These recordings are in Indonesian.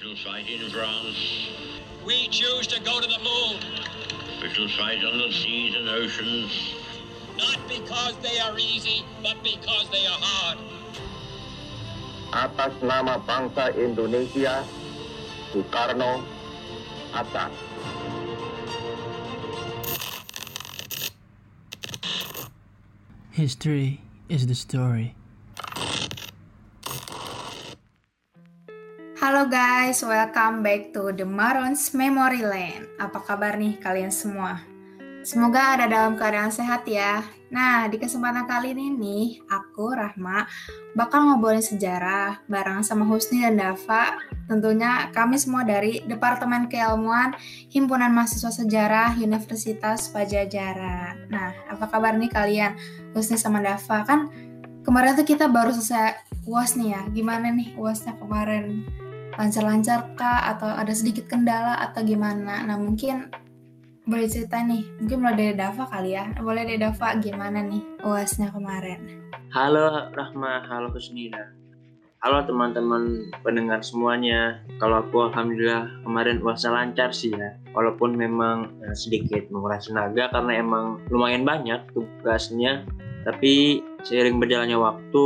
shall fight in France. We choose to go to the moon, We shall fight on the seas and oceans. not because they are easy, but because they are hard. atas nama bangsa Indonesia, Soekarno, Hatta. History is the story. Halo guys, welcome back to the Marons Memory Lane. Apa kabar nih kalian semua? Semoga ada dalam keadaan sehat ya. Nah, di kesempatan kali ini nih, aku Rahma bakal ngobrolin sejarah bareng sama Husni dan Dava. Tentunya kami semua dari Departemen Keilmuan Himpunan Mahasiswa Sejarah Universitas Pajajaran. Nah, apa kabar nih kalian? Husni sama Dava kan kemarin tuh kita baru selesai UAS nih ya. Gimana nih UASnya kemarin? Lancar-lancar kah atau ada sedikit kendala atau gimana? Nah mungkin boleh cerita nih, mungkin mulai dari Dava kali ya. Boleh dari Dava gimana nih uasnya kemarin? Halo Rahma, halo Husnina. Halo teman-teman pendengar semuanya. Kalau aku alhamdulillah kemarin puasa lancar sih ya. Walaupun memang eh, sedikit menguras tenaga karena emang lumayan banyak tugasnya. Tapi seiring berjalannya waktu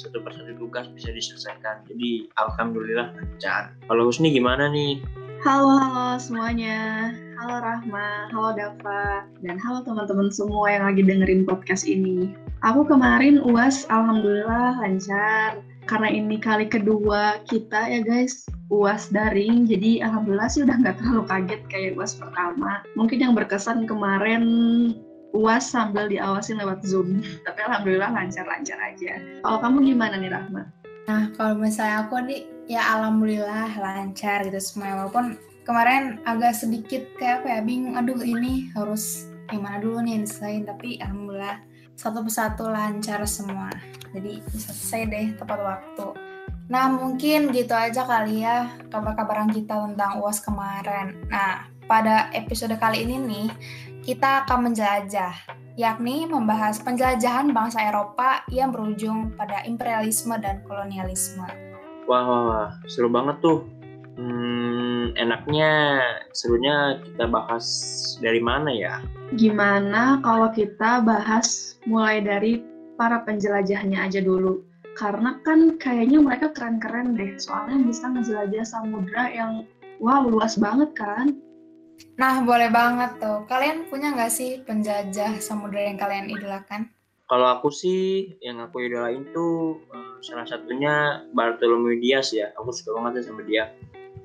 satu persatu tugas bisa diselesaikan. Jadi alhamdulillah lancar. Kalau Husni gimana nih? Halo, halo semuanya. Halo Rahma, halo Dava, dan halo teman-teman semua yang lagi dengerin podcast ini. Aku kemarin UAS alhamdulillah lancar. Karena ini kali kedua kita ya guys, UAS daring. Jadi alhamdulillah sih udah nggak terlalu kaget kayak UAS pertama. Mungkin yang berkesan kemarin UAS sambil diawasin lewat Zoom. Tapi alhamdulillah lancar-lancar aja. Kalau kamu gimana nih Rahma? Nah kalau misalnya aku nih ya alhamdulillah lancar gitu semuanya walaupun kemarin agak sedikit kayak apa ya bingung aduh ini harus yang mana dulu nih yang diselesain tapi alhamdulillah satu persatu lancar semua jadi bisa selesai deh tepat waktu nah mungkin gitu aja kali ya kabar-kabaran kita tentang uas kemarin nah pada episode kali ini nih kita akan menjelajah yakni membahas penjelajahan bangsa Eropa yang berujung pada imperialisme dan kolonialisme. Wah, wah, wah, seru banget tuh. Hmm, enaknya serunya kita bahas dari mana ya? Gimana kalau kita bahas mulai dari para penjelajahnya aja dulu? Karena kan kayaknya mereka keren-keren deh, soalnya bisa ngejelajah samudra yang wow luas banget kan? Nah, boleh banget tuh. Kalian punya nggak sih penjajah samudera yang kalian idolakan? Kalau aku sih yang aku idolain tuh eh, salah satunya Bartolomeu Dias ya. Aku suka banget sama dia.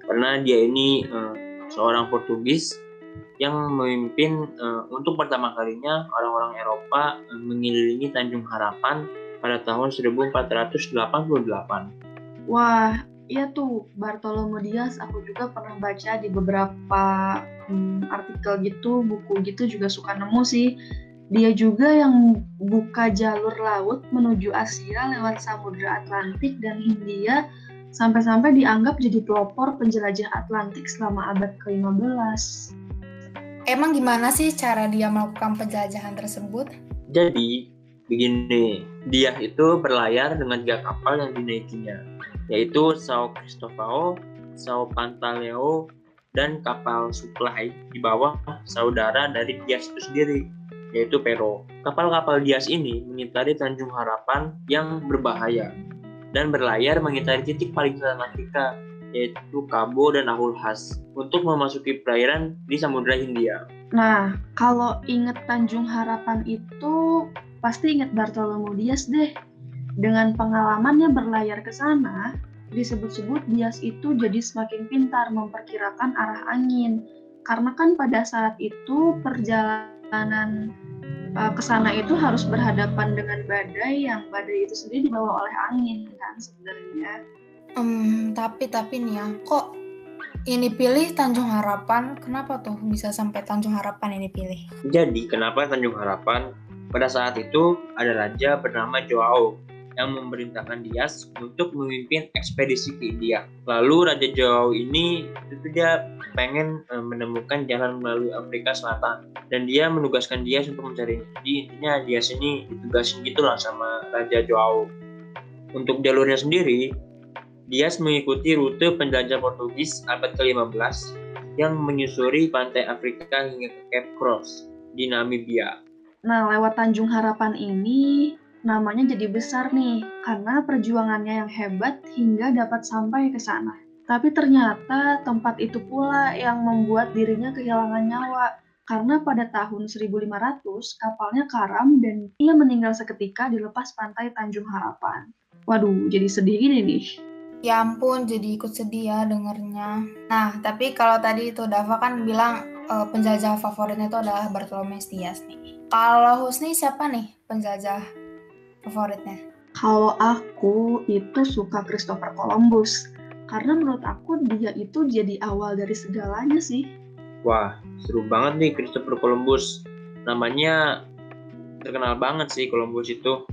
Karena dia ini eh, seorang Portugis yang memimpin eh, untuk pertama kalinya orang-orang Eropa eh, mengelilingi Tanjung Harapan pada tahun 1488. Wah, iya tuh Bartolomeu Dias aku juga pernah baca di beberapa hmm, artikel gitu, buku gitu juga suka nemu sih. Dia juga yang buka jalur laut menuju Asia lewat Samudra Atlantik dan Hindia sampai-sampai dianggap jadi pelopor penjelajah Atlantik selama abad ke-15. Emang gimana sih cara dia melakukan penjelajahan tersebut? Jadi begini, dia itu berlayar dengan tiga kapal yang dinaikinya, yaitu Sao Cristobal, Sao Pantaleo, dan kapal supply di bawah saudara dari Dias itu sendiri, yaitu Pero. Kapal-kapal Dias ini mengitari Tanjung Harapan yang berbahaya dan berlayar mengitari titik paling selatan Afrika, yaitu Cabo dan Ahulhas, untuk memasuki perairan di Samudra Hindia. Nah, kalau inget Tanjung Harapan itu pasti inget Bartolomeu Dias deh. Dengan pengalamannya berlayar ke sana, disebut-sebut Dias itu jadi semakin pintar memperkirakan arah angin. Karena kan pada saat itu perjalanan uh, ke sana itu harus berhadapan dengan badai yang badai itu sendiri dibawa oleh angin kan sebenarnya. Hmm, tapi tapi nih ya, kok ini pilih Tanjung Harapan? Kenapa tuh bisa sampai Tanjung Harapan ini pilih? Jadi, kenapa Tanjung Harapan? Pada saat itu ada raja bernama Joao yang memerintahkan Dias untuk memimpin ekspedisi ke India. Lalu Raja Joao ini itu dia pengen eh, menemukan jalan melalui Afrika Selatan dan dia menugaskan Dias untuk mencari. Jadi intinya Dias ini ditugasin gitulah sama Raja Joao. Untuk jalurnya sendiri Dias mengikuti rute penjelajah Portugis abad ke-15 yang menyusuri pantai Afrika hingga ke Cape Cross di Namibia. Nah, lewat Tanjung Harapan ini namanya jadi besar nih karena perjuangannya yang hebat hingga dapat sampai ke sana. Tapi ternyata tempat itu pula yang membuat dirinya kehilangan nyawa karena pada tahun 1500 kapalnya karam dan ia meninggal seketika di lepas pantai Tanjung Harapan. Waduh, jadi sedih gini nih. Ya ampun, jadi ikut sedih ya dengernya. Nah, tapi kalau tadi itu Dava kan bilang uh, penjajah favoritnya itu adalah Bartolome Dias nih. Kalau Husni siapa nih penjajah favoritnya? Kalau aku itu suka Christopher Columbus. Karena menurut aku dia itu jadi awal dari segalanya sih. Wah, seru banget nih Christopher Columbus. Namanya terkenal banget sih Columbus itu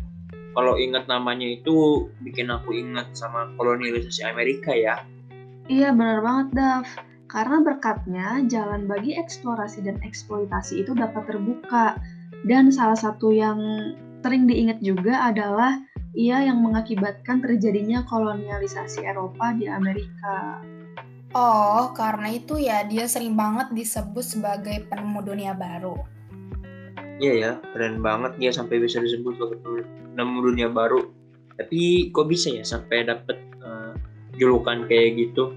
kalau ingat namanya itu bikin aku ingat sama kolonialisasi Amerika ya. Iya benar banget Dav. Karena berkatnya jalan bagi eksplorasi dan eksploitasi itu dapat terbuka. Dan salah satu yang sering diingat juga adalah ia yang mengakibatkan terjadinya kolonialisasi Eropa di Amerika. Oh, karena itu ya dia sering banget disebut sebagai penemu dunia baru. Iya ya, keren banget dia sampai bisa disebut sebagai penemu dunia baru. Tapi kok bisa ya sampai dapet uh, julukan kayak gitu?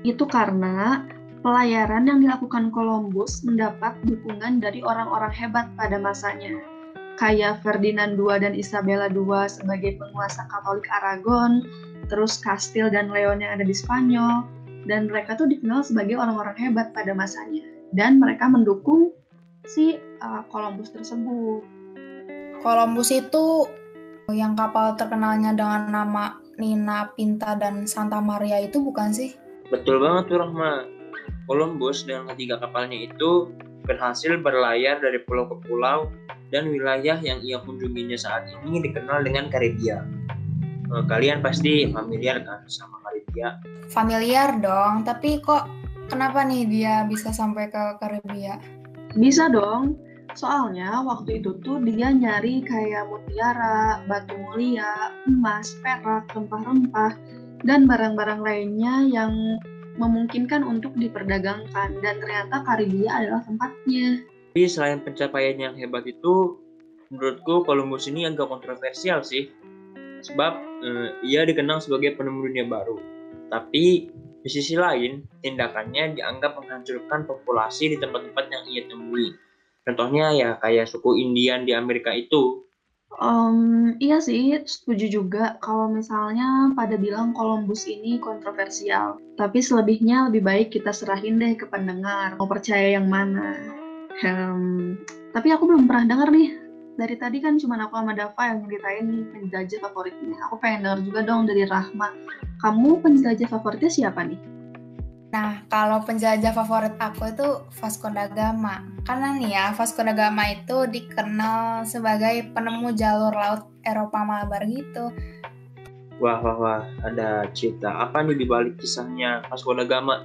Itu karena pelayaran yang dilakukan Columbus mendapat dukungan dari orang-orang hebat pada masanya. Kayak Ferdinand II dan Isabella II sebagai penguasa Katolik Aragon, terus Kastil dan Leon yang ada di Spanyol, dan mereka tuh dikenal sebagai orang-orang hebat pada masanya. Dan mereka mendukung si uh, Columbus tersebut. Columbus itu yang kapal terkenalnya dengan nama Nina, Pinta, dan Santa Maria itu bukan sih? Betul banget tuh Rahma. Columbus dengan ketiga kapalnya itu berhasil berlayar dari pulau ke pulau dan wilayah yang ia kunjunginya saat ini dikenal dengan Karibia. Eh, kalian pasti familiar kan sama Karibia? Familiar dong, tapi kok kenapa nih dia bisa sampai ke Karibia? Bisa dong, soalnya waktu itu tuh dia nyari kayak mutiara, batu mulia, emas, perak, rempah-rempah, dan barang-barang lainnya yang memungkinkan untuk diperdagangkan dan ternyata Karibia adalah tempatnya. Tapi selain pencapaian yang hebat itu, menurutku Columbus ini agak kontroversial sih. Sebab eh, ia dikenal sebagai penemu dunia baru. Tapi di sisi lain, tindakannya dianggap menghancurkan populasi di tempat-tempat yang ia temui. Contohnya ya kayak suku Indian di Amerika itu. Um, iya sih, setuju juga kalau misalnya pada bilang Columbus ini kontroversial. Tapi selebihnya lebih baik kita serahin deh ke pendengar, mau percaya yang mana. Hmm, tapi aku belum pernah dengar nih. Dari tadi kan cuma aku sama Dava yang nyeritain penjajah favoritnya. Aku pengen denger juga dong dari Rahma kamu penjajah favoritnya siapa nih? Nah, kalau penjajah favorit aku itu Vasco da Gama. Karena nih ya, Vasco da Gama itu dikenal sebagai penemu jalur laut Eropa Malabar gitu. Wah, wah, wah. Ada cerita apa nih di balik kisahnya Vasco da Gama?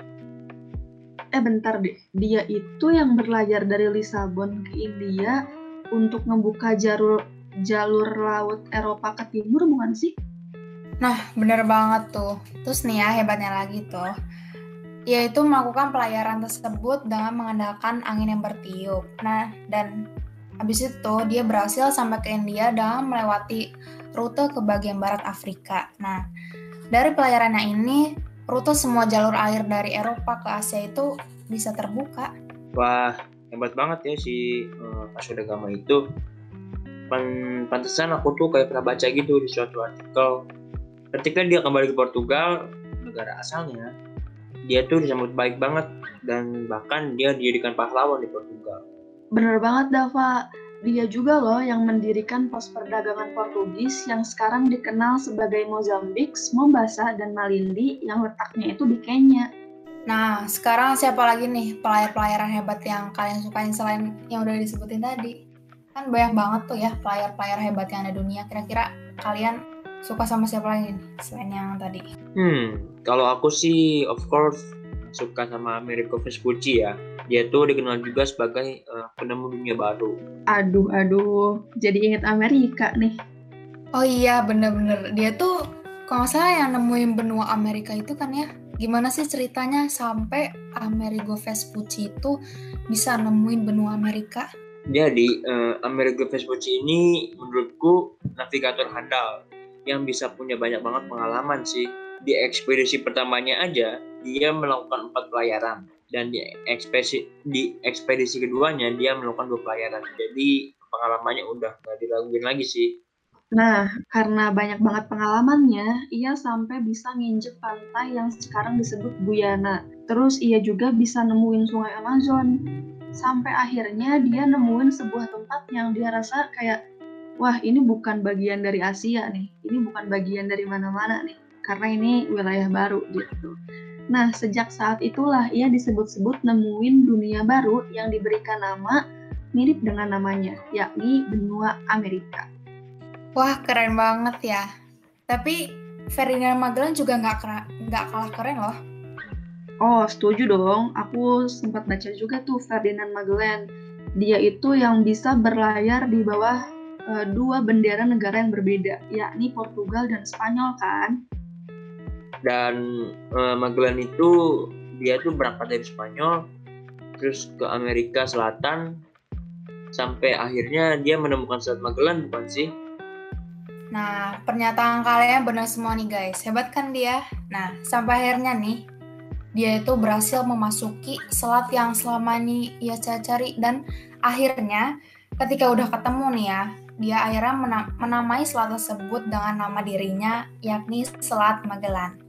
Eh, bentar deh. Dia itu yang berlayar dari Lisabon ke India untuk membuka jalur jalur laut Eropa ke timur, bukan sih? Nah, bener banget tuh. Terus nih ya, hebatnya lagi tuh. Yaitu melakukan pelayaran tersebut dengan mengandalkan angin yang bertiup. Nah, dan habis itu dia berhasil sampai ke India dengan melewati rute ke bagian barat Afrika. Nah, dari pelayarannya ini, rute semua jalur air dari Eropa ke Asia itu bisa terbuka. Wah, hebat banget ya si uh, da Gama itu. Pan pantesan aku tuh kayak pernah baca gitu di suatu artikel ketika dia kembali ke Portugal negara asalnya dia tuh disambut baik banget dan bahkan dia dijadikan pahlawan di Portugal bener banget Dava dia juga loh yang mendirikan pos perdagangan Portugis yang sekarang dikenal sebagai Mozambik, Mombasa, dan Malindi yang letaknya itu di Kenya. Nah, sekarang siapa lagi nih pelayar-pelayaran hebat yang kalian sukain selain yang udah disebutin tadi? Kan banyak banget tuh ya pelayar-pelayar hebat yang ada di dunia. Kira-kira kalian suka sama siapa lagi nih selain yang tadi? Hmm, kalau aku sih of course suka sama Americo Vespucci ya. Dia tuh dikenal juga sebagai uh, penemu dunia baru. Aduh, aduh, jadi inget Amerika nih. Oh iya, bener-bener. Dia tuh Kalau nggak salah yang nemuin benua Amerika itu kan ya, gimana sih ceritanya sampai Amerigo Vespucci itu bisa nemuin benua Amerika? Jadi uh, Amerigo Vespucci ini menurutku navigator handal yang bisa punya banyak banget pengalaman sih. Di ekspedisi pertamanya aja dia melakukan empat pelayaran dan di ekspedisi di ekspedisi keduanya dia melakukan dua pelayaran. Jadi pengalamannya udah nggak diraguin lagi sih. Nah, karena banyak banget pengalamannya, ia sampai bisa nginjek pantai yang sekarang disebut Guyana. Terus ia juga bisa nemuin sungai Amazon. Sampai akhirnya dia nemuin sebuah tempat yang dia rasa kayak, wah ini bukan bagian dari Asia nih, ini bukan bagian dari mana-mana nih, karena ini wilayah baru gitu. Nah, sejak saat itulah ia disebut-sebut nemuin dunia baru yang diberikan nama mirip dengan namanya, yakni benua Amerika. Wah, keren banget ya. Tapi Ferdinand Magellan juga nggak nggak kalah keren loh. Oh, setuju dong. Aku sempat baca juga tuh Ferdinand Magellan. Dia itu yang bisa berlayar di bawah uh, dua bendera negara yang berbeda, yakni Portugal dan Spanyol kan. Dan uh, Magellan itu dia tuh berangkat dari Spanyol, terus ke Amerika Selatan, sampai akhirnya dia menemukan Selat Magellan bukan sih? Nah, pernyataan kalian benar semua nih guys. Hebat kan dia? Nah, sampai akhirnya nih, dia itu berhasil memasuki selat yang selama ini ia cari dan akhirnya ketika udah ketemu nih ya, dia akhirnya menamai selat tersebut dengan nama dirinya yakni Selat Magellan.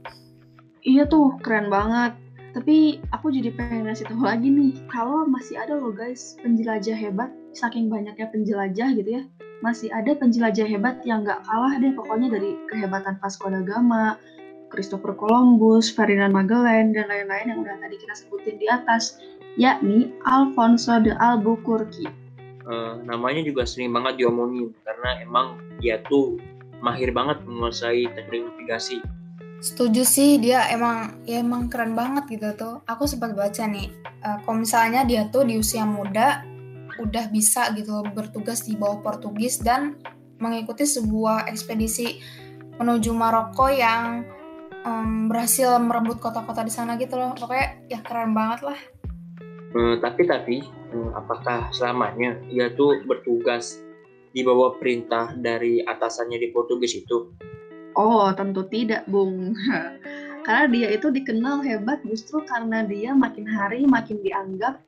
Iya tuh, keren banget. Tapi aku jadi pengen ngasih tahu lagi nih, kalau masih ada loh guys penjelajah hebat, saking banyaknya penjelajah gitu ya, masih ada penjelajah hebat yang gak kalah deh pokoknya dari kehebatan Vasco da Gama, Christopher Columbus, Ferdinand Magellan, dan lain-lain yang udah tadi kita sebutin di atas, yakni Alfonso de Albuquerque. Uh, namanya juga sering banget diomongin karena emang dia tuh mahir banget menguasai teknik navigasi. Setuju sih dia emang ya emang keren banget gitu tuh. Aku sempat baca nih, uh, kalau misalnya dia tuh di usia muda udah bisa gitu bertugas di bawah Portugis dan mengikuti sebuah ekspedisi menuju Maroko yang um, berhasil merebut kota-kota di sana gitu loh. Pokoknya ya keren banget lah. Hmm, tapi tapi apakah selamanya ia tuh bertugas di bawah perintah dari atasannya di Portugis itu? Oh, tentu tidak, Bung. karena dia itu dikenal hebat justru karena dia makin hari makin dianggap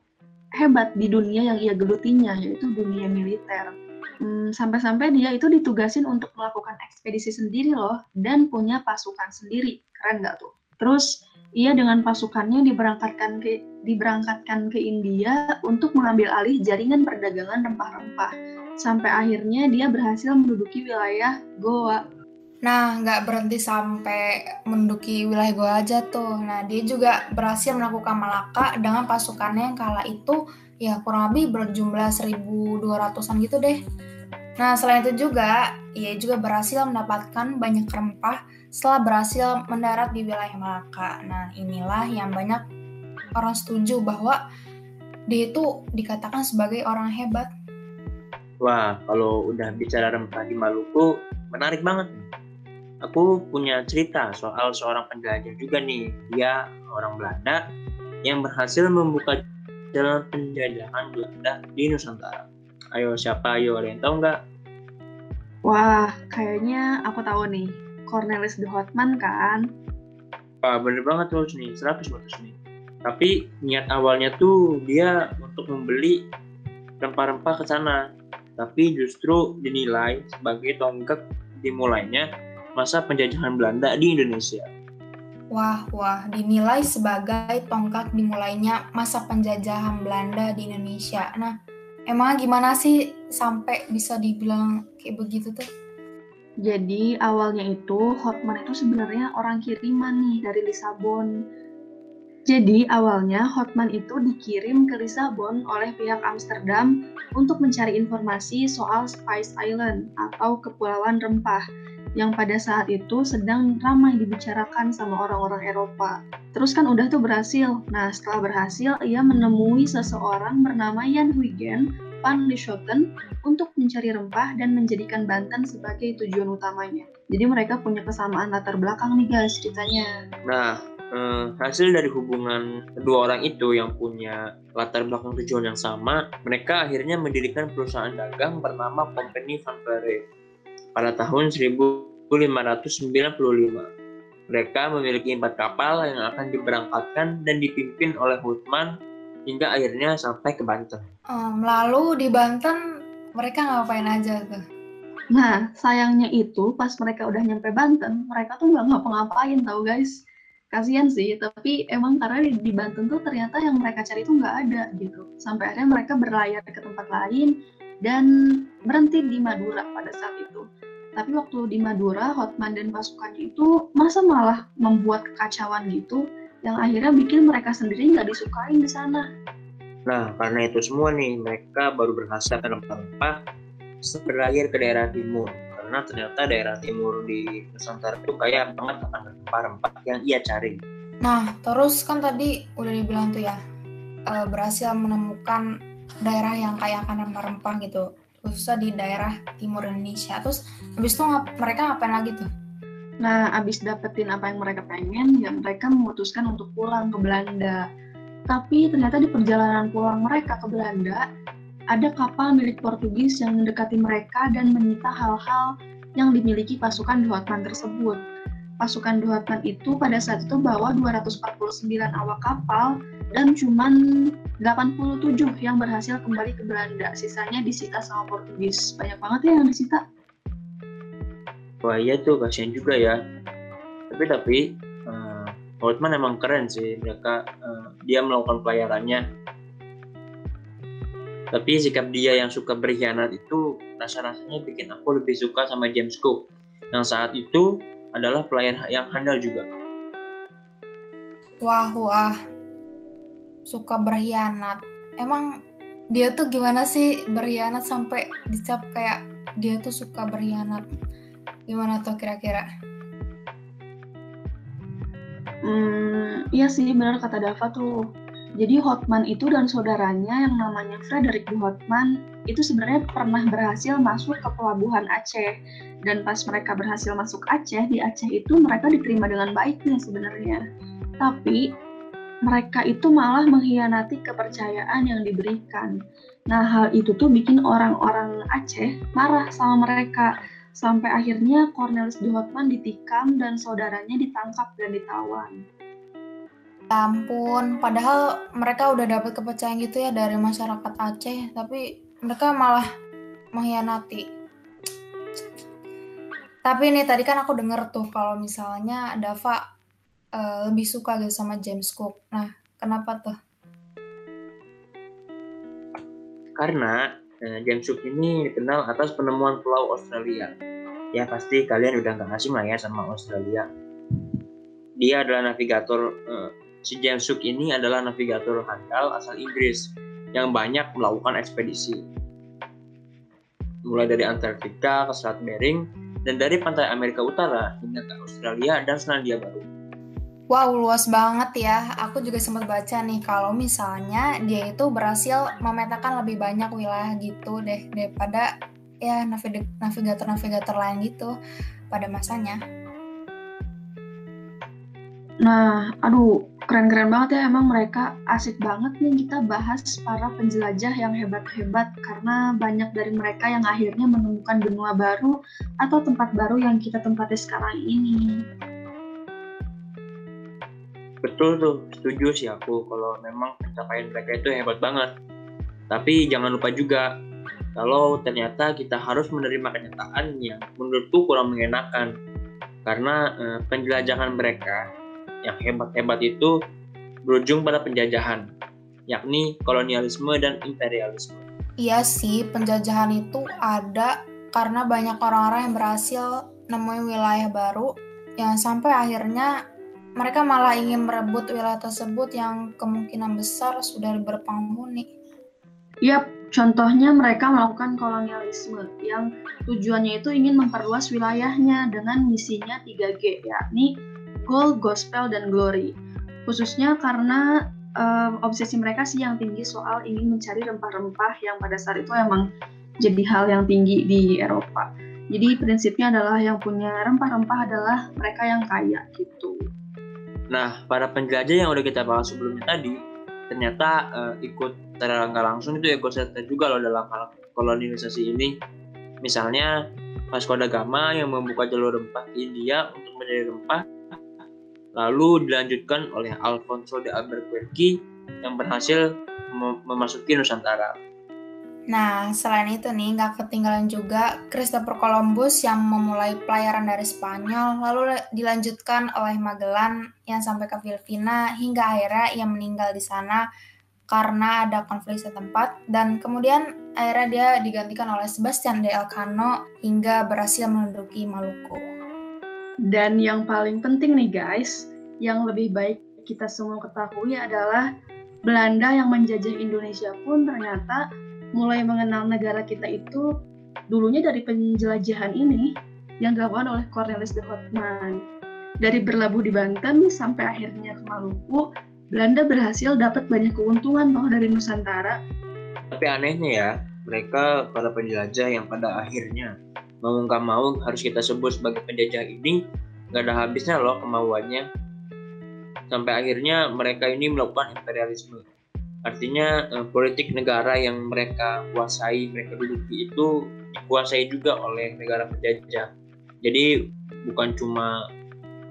hebat di dunia yang ia gelutinya, yaitu dunia militer. Hmm, sampai-sampai dia itu ditugasin untuk melakukan ekspedisi sendiri loh, dan punya pasukan sendiri. Keren nggak tuh? Terus, ia dengan pasukannya diberangkatkan ke diberangkatkan ke India untuk mengambil alih jaringan perdagangan rempah-rempah. Sampai akhirnya dia berhasil menduduki wilayah Goa Nah, nggak berhenti sampai menduki wilayah Goa aja tuh. Nah, dia juga berhasil melakukan Malaka dengan pasukannya yang kala itu ya kurang lebih berjumlah 1.200-an gitu deh. Nah, selain itu juga, ia juga berhasil mendapatkan banyak rempah setelah berhasil mendarat di wilayah Malaka. Nah, inilah yang banyak orang setuju bahwa dia itu dikatakan sebagai orang hebat. Wah, kalau udah bicara rempah di Maluku, menarik banget aku punya cerita soal seorang penjelajah juga nih. Dia orang Belanda yang berhasil membuka jalan penjajahan Belanda di Nusantara. Ayo siapa? Ayo ada yang tahu nggak? Wah, kayaknya aku tahu nih. Cornelis de Houtman kan? Wah, bener banget terus nih, 100 bagus nih. Tapi niat awalnya tuh dia untuk membeli rempah-rempah ke sana. Tapi justru dinilai sebagai tonggak dimulainya masa penjajahan Belanda di Indonesia. Wah, wah, dinilai sebagai tongkat dimulainya masa penjajahan Belanda di Indonesia. Nah, emang gimana sih sampai bisa dibilang kayak begitu tuh? Jadi awalnya itu Hotman itu sebenarnya orang kiriman nih dari Lisabon. Jadi awalnya Hotman itu dikirim ke Lisabon oleh pihak Amsterdam untuk mencari informasi soal Spice Island atau Kepulauan Rempah yang pada saat itu sedang ramai dibicarakan sama orang-orang Eropa. Terus kan udah tuh berhasil. Nah, setelah berhasil, ia menemui seseorang bernama Jan Huygen Schoten untuk mencari rempah dan menjadikan Banten sebagai tujuan utamanya. Jadi mereka punya kesamaan latar belakang nih guys ceritanya. Nah, eh, hasil dari hubungan kedua orang itu yang punya latar belakang tujuan yang sama, mereka akhirnya mendirikan perusahaan dagang bernama Company van pada tahun 1595. Mereka memiliki empat kapal yang akan diberangkatkan dan dipimpin oleh Hutman hingga akhirnya sampai ke Banten. Em, lalu di Banten mereka ngapain aja tuh? Nah, sayangnya itu pas mereka udah nyampe Banten, mereka tuh nggak ngapa-ngapain tau guys. Kasian sih, tapi emang karena di, Banten tuh ternyata yang mereka cari tuh nggak ada gitu. Sampai akhirnya mereka berlayar ke tempat lain dan berhenti di Madura pada saat itu. Tapi waktu di Madura, Hotman dan pasukannya itu masa malah membuat kekacauan gitu, yang akhirnya bikin mereka sendiri nggak disukain di sana. Nah, karena itu semua nih, mereka baru berhasil ke rempah-rempah berlayar ke daerah timur. Karena ternyata daerah timur di Nusantara itu kaya banget akan rempah-rempah yang ia cari. Nah, terus kan tadi udah dibilang tuh ya, eh, berhasil menemukan daerah yang kaya akan rempah-rempah gitu, khususnya di daerah timur Indonesia. Terus habis itu ngap- mereka ngapain lagi tuh? Nah, abis dapetin apa yang mereka pengen, ya mereka memutuskan untuk pulang ke Belanda. Tapi ternyata di perjalanan pulang mereka ke Belanda, ada kapal milik Portugis yang mendekati mereka dan menyita hal-hal yang dimiliki pasukan Duhatman tersebut. Pasukan Duhatman itu pada saat itu bawa 249 awak kapal dan cuman 87 yang berhasil kembali ke Belanda. Sisanya disita sama Portugis. Banyak banget ya yang disita. Wah iya tuh, kasihan juga ya. Tapi tapi, Hotman emang keren sih. Mereka eh, dia melakukan pelayarannya. Tapi sikap dia yang suka berkhianat itu rasa-rasanya bikin aku lebih suka sama James Cook. Yang saat itu adalah pelayan yang handal juga. Wah, wah. Suka berkhianat. Emang dia tuh gimana sih berkhianat sampai dicap kayak dia tuh suka berkhianat? Gimana tuh kira-kira? Hmm, iya sih benar kata Dava tuh. Jadi Hotman itu dan saudaranya yang namanya Frederick de Hotman itu sebenarnya pernah berhasil masuk ke pelabuhan Aceh. Dan pas mereka berhasil masuk Aceh, di Aceh itu mereka diterima dengan baik sebenarnya. Tapi mereka itu malah mengkhianati kepercayaan yang diberikan. Nah, hal itu tuh bikin orang-orang Aceh marah sama mereka. Sampai akhirnya Cornelis de Hotman ditikam dan saudaranya ditangkap dan ditawan. Ya ampun, padahal mereka udah dapat kepercayaan gitu ya dari masyarakat Aceh, tapi mereka malah mengkhianati. Tapi nih tadi kan aku denger tuh kalau misalnya Dava eh, lebih suka gitu sama James Cook. Nah, kenapa tuh? Karena eh, James Cook ini dikenal atas penemuan pulau Australia. Ya pasti kalian udah nggak asing lah ya sama Australia. Dia adalah navigator, eh, si James Cook ini adalah navigator handal asal Inggris yang banyak melakukan ekspedisi. Mulai dari Antartika ke Selat Bering dan dari pantai Amerika Utara hingga ke Australia dan Selandia Baru. Wow, luas banget ya. Aku juga sempat baca nih kalau misalnya dia itu berhasil memetakan lebih banyak wilayah gitu deh daripada ya navig- navigator-navigator lain gitu pada masanya. Nah, aduh, keren-keren banget ya emang mereka asik banget nih kita bahas para penjelajah yang hebat-hebat karena banyak dari mereka yang akhirnya menemukan benua baru atau tempat baru yang kita tempati sekarang ini. Betul tuh, setuju sih aku kalau memang pencapaian mereka itu hebat banget. Tapi jangan lupa juga kalau ternyata kita harus menerima kenyataan yang menurutku kurang mengenakan. Karena eh, penjelajahan mereka yang hebat-hebat itu berujung pada penjajahan, yakni kolonialisme dan imperialisme. Iya sih, penjajahan itu ada karena banyak orang-orang yang berhasil nemuin wilayah baru yang sampai akhirnya mereka malah ingin merebut wilayah tersebut yang kemungkinan besar sudah berpenghuni. Yap, contohnya mereka melakukan kolonialisme yang tujuannya itu ingin memperluas wilayahnya dengan misinya 3G, yakni Gold, Gospel, dan Glory. Khususnya karena um, obsesi mereka sih yang tinggi soal ingin mencari rempah-rempah yang pada saat itu emang jadi hal yang tinggi di Eropa. Jadi prinsipnya adalah yang punya rempah-rempah adalah mereka yang kaya gitu. Nah, para penjelajah yang udah kita bahas sebelumnya tadi, ternyata uh, ikut secara nggak langsung itu ikut serta juga loh dalam hal kolonialisasi ini. Misalnya Vasco da Gama yang membuka jalur rempah India untuk mencari rempah, lalu dilanjutkan oleh Alfonso de Albuquerque yang berhasil mem memasuki Nusantara. Nah, selain itu nih, nggak ketinggalan juga Christopher Columbus yang memulai pelayaran dari Spanyol, lalu dilanjutkan oleh Magellan yang sampai ke Filipina, hingga akhirnya ia meninggal di sana karena ada konflik setempat, dan kemudian akhirnya dia digantikan oleh Sebastian de Elcano hingga berhasil menduduki Maluku. Dan yang paling penting nih guys, yang lebih baik kita semua ketahui adalah Belanda yang menjajah Indonesia pun ternyata mulai mengenal negara kita itu dulunya dari penjelajahan ini yang dilakukan oleh Cornelis de Houtman. Dari berlabuh di Banten sampai akhirnya ke Maluku, Belanda berhasil dapat banyak keuntungan loh dari Nusantara. Tapi anehnya ya, mereka para penjelajah yang pada akhirnya mau nggak mau harus kita sebut sebagai penjajah ini nggak ada habisnya loh kemauannya. Sampai akhirnya mereka ini melakukan imperialisme Artinya eh, politik negara yang mereka kuasai, mereka duduki itu dikuasai juga oleh negara penjajah. Jadi bukan cuma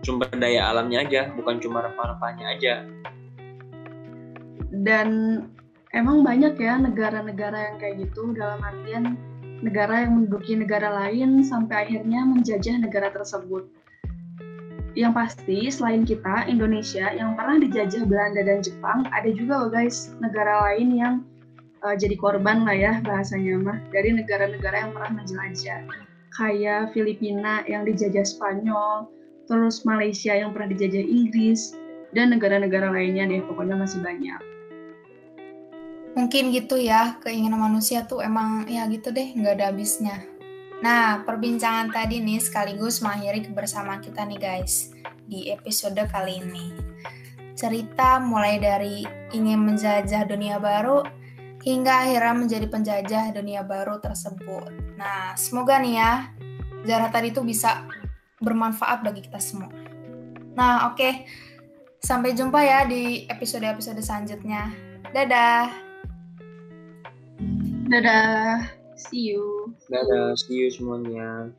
sumber daya alamnya aja, bukan cuma rempah-rempahnya aja. Dan emang banyak ya negara-negara yang kayak gitu dalam artian negara yang menduduki negara lain sampai akhirnya menjajah negara tersebut yang pasti selain kita Indonesia yang pernah dijajah Belanda dan Jepang ada juga loh guys negara lain yang uh, jadi korban lah ya bahasanya mah dari negara-negara yang pernah menjelajah. Kayak Filipina yang dijajah Spanyol terus Malaysia yang pernah dijajah Inggris dan negara-negara lainnya deh pokoknya masih banyak. Mungkin gitu ya keinginan manusia tuh emang ya gitu deh nggak ada habisnya Nah, perbincangan tadi nih sekaligus mengakhiri kebersamaan kita nih guys di episode kali ini. Cerita mulai dari ingin menjajah dunia baru hingga akhirnya menjadi penjajah dunia baru tersebut. Nah, semoga nih ya jarak tadi itu bisa bermanfaat bagi kita semua. Nah, oke. Okay. Sampai jumpa ya di episode-episode selanjutnya. Dadah. Dadah. See you. Dadah, see you semuanya.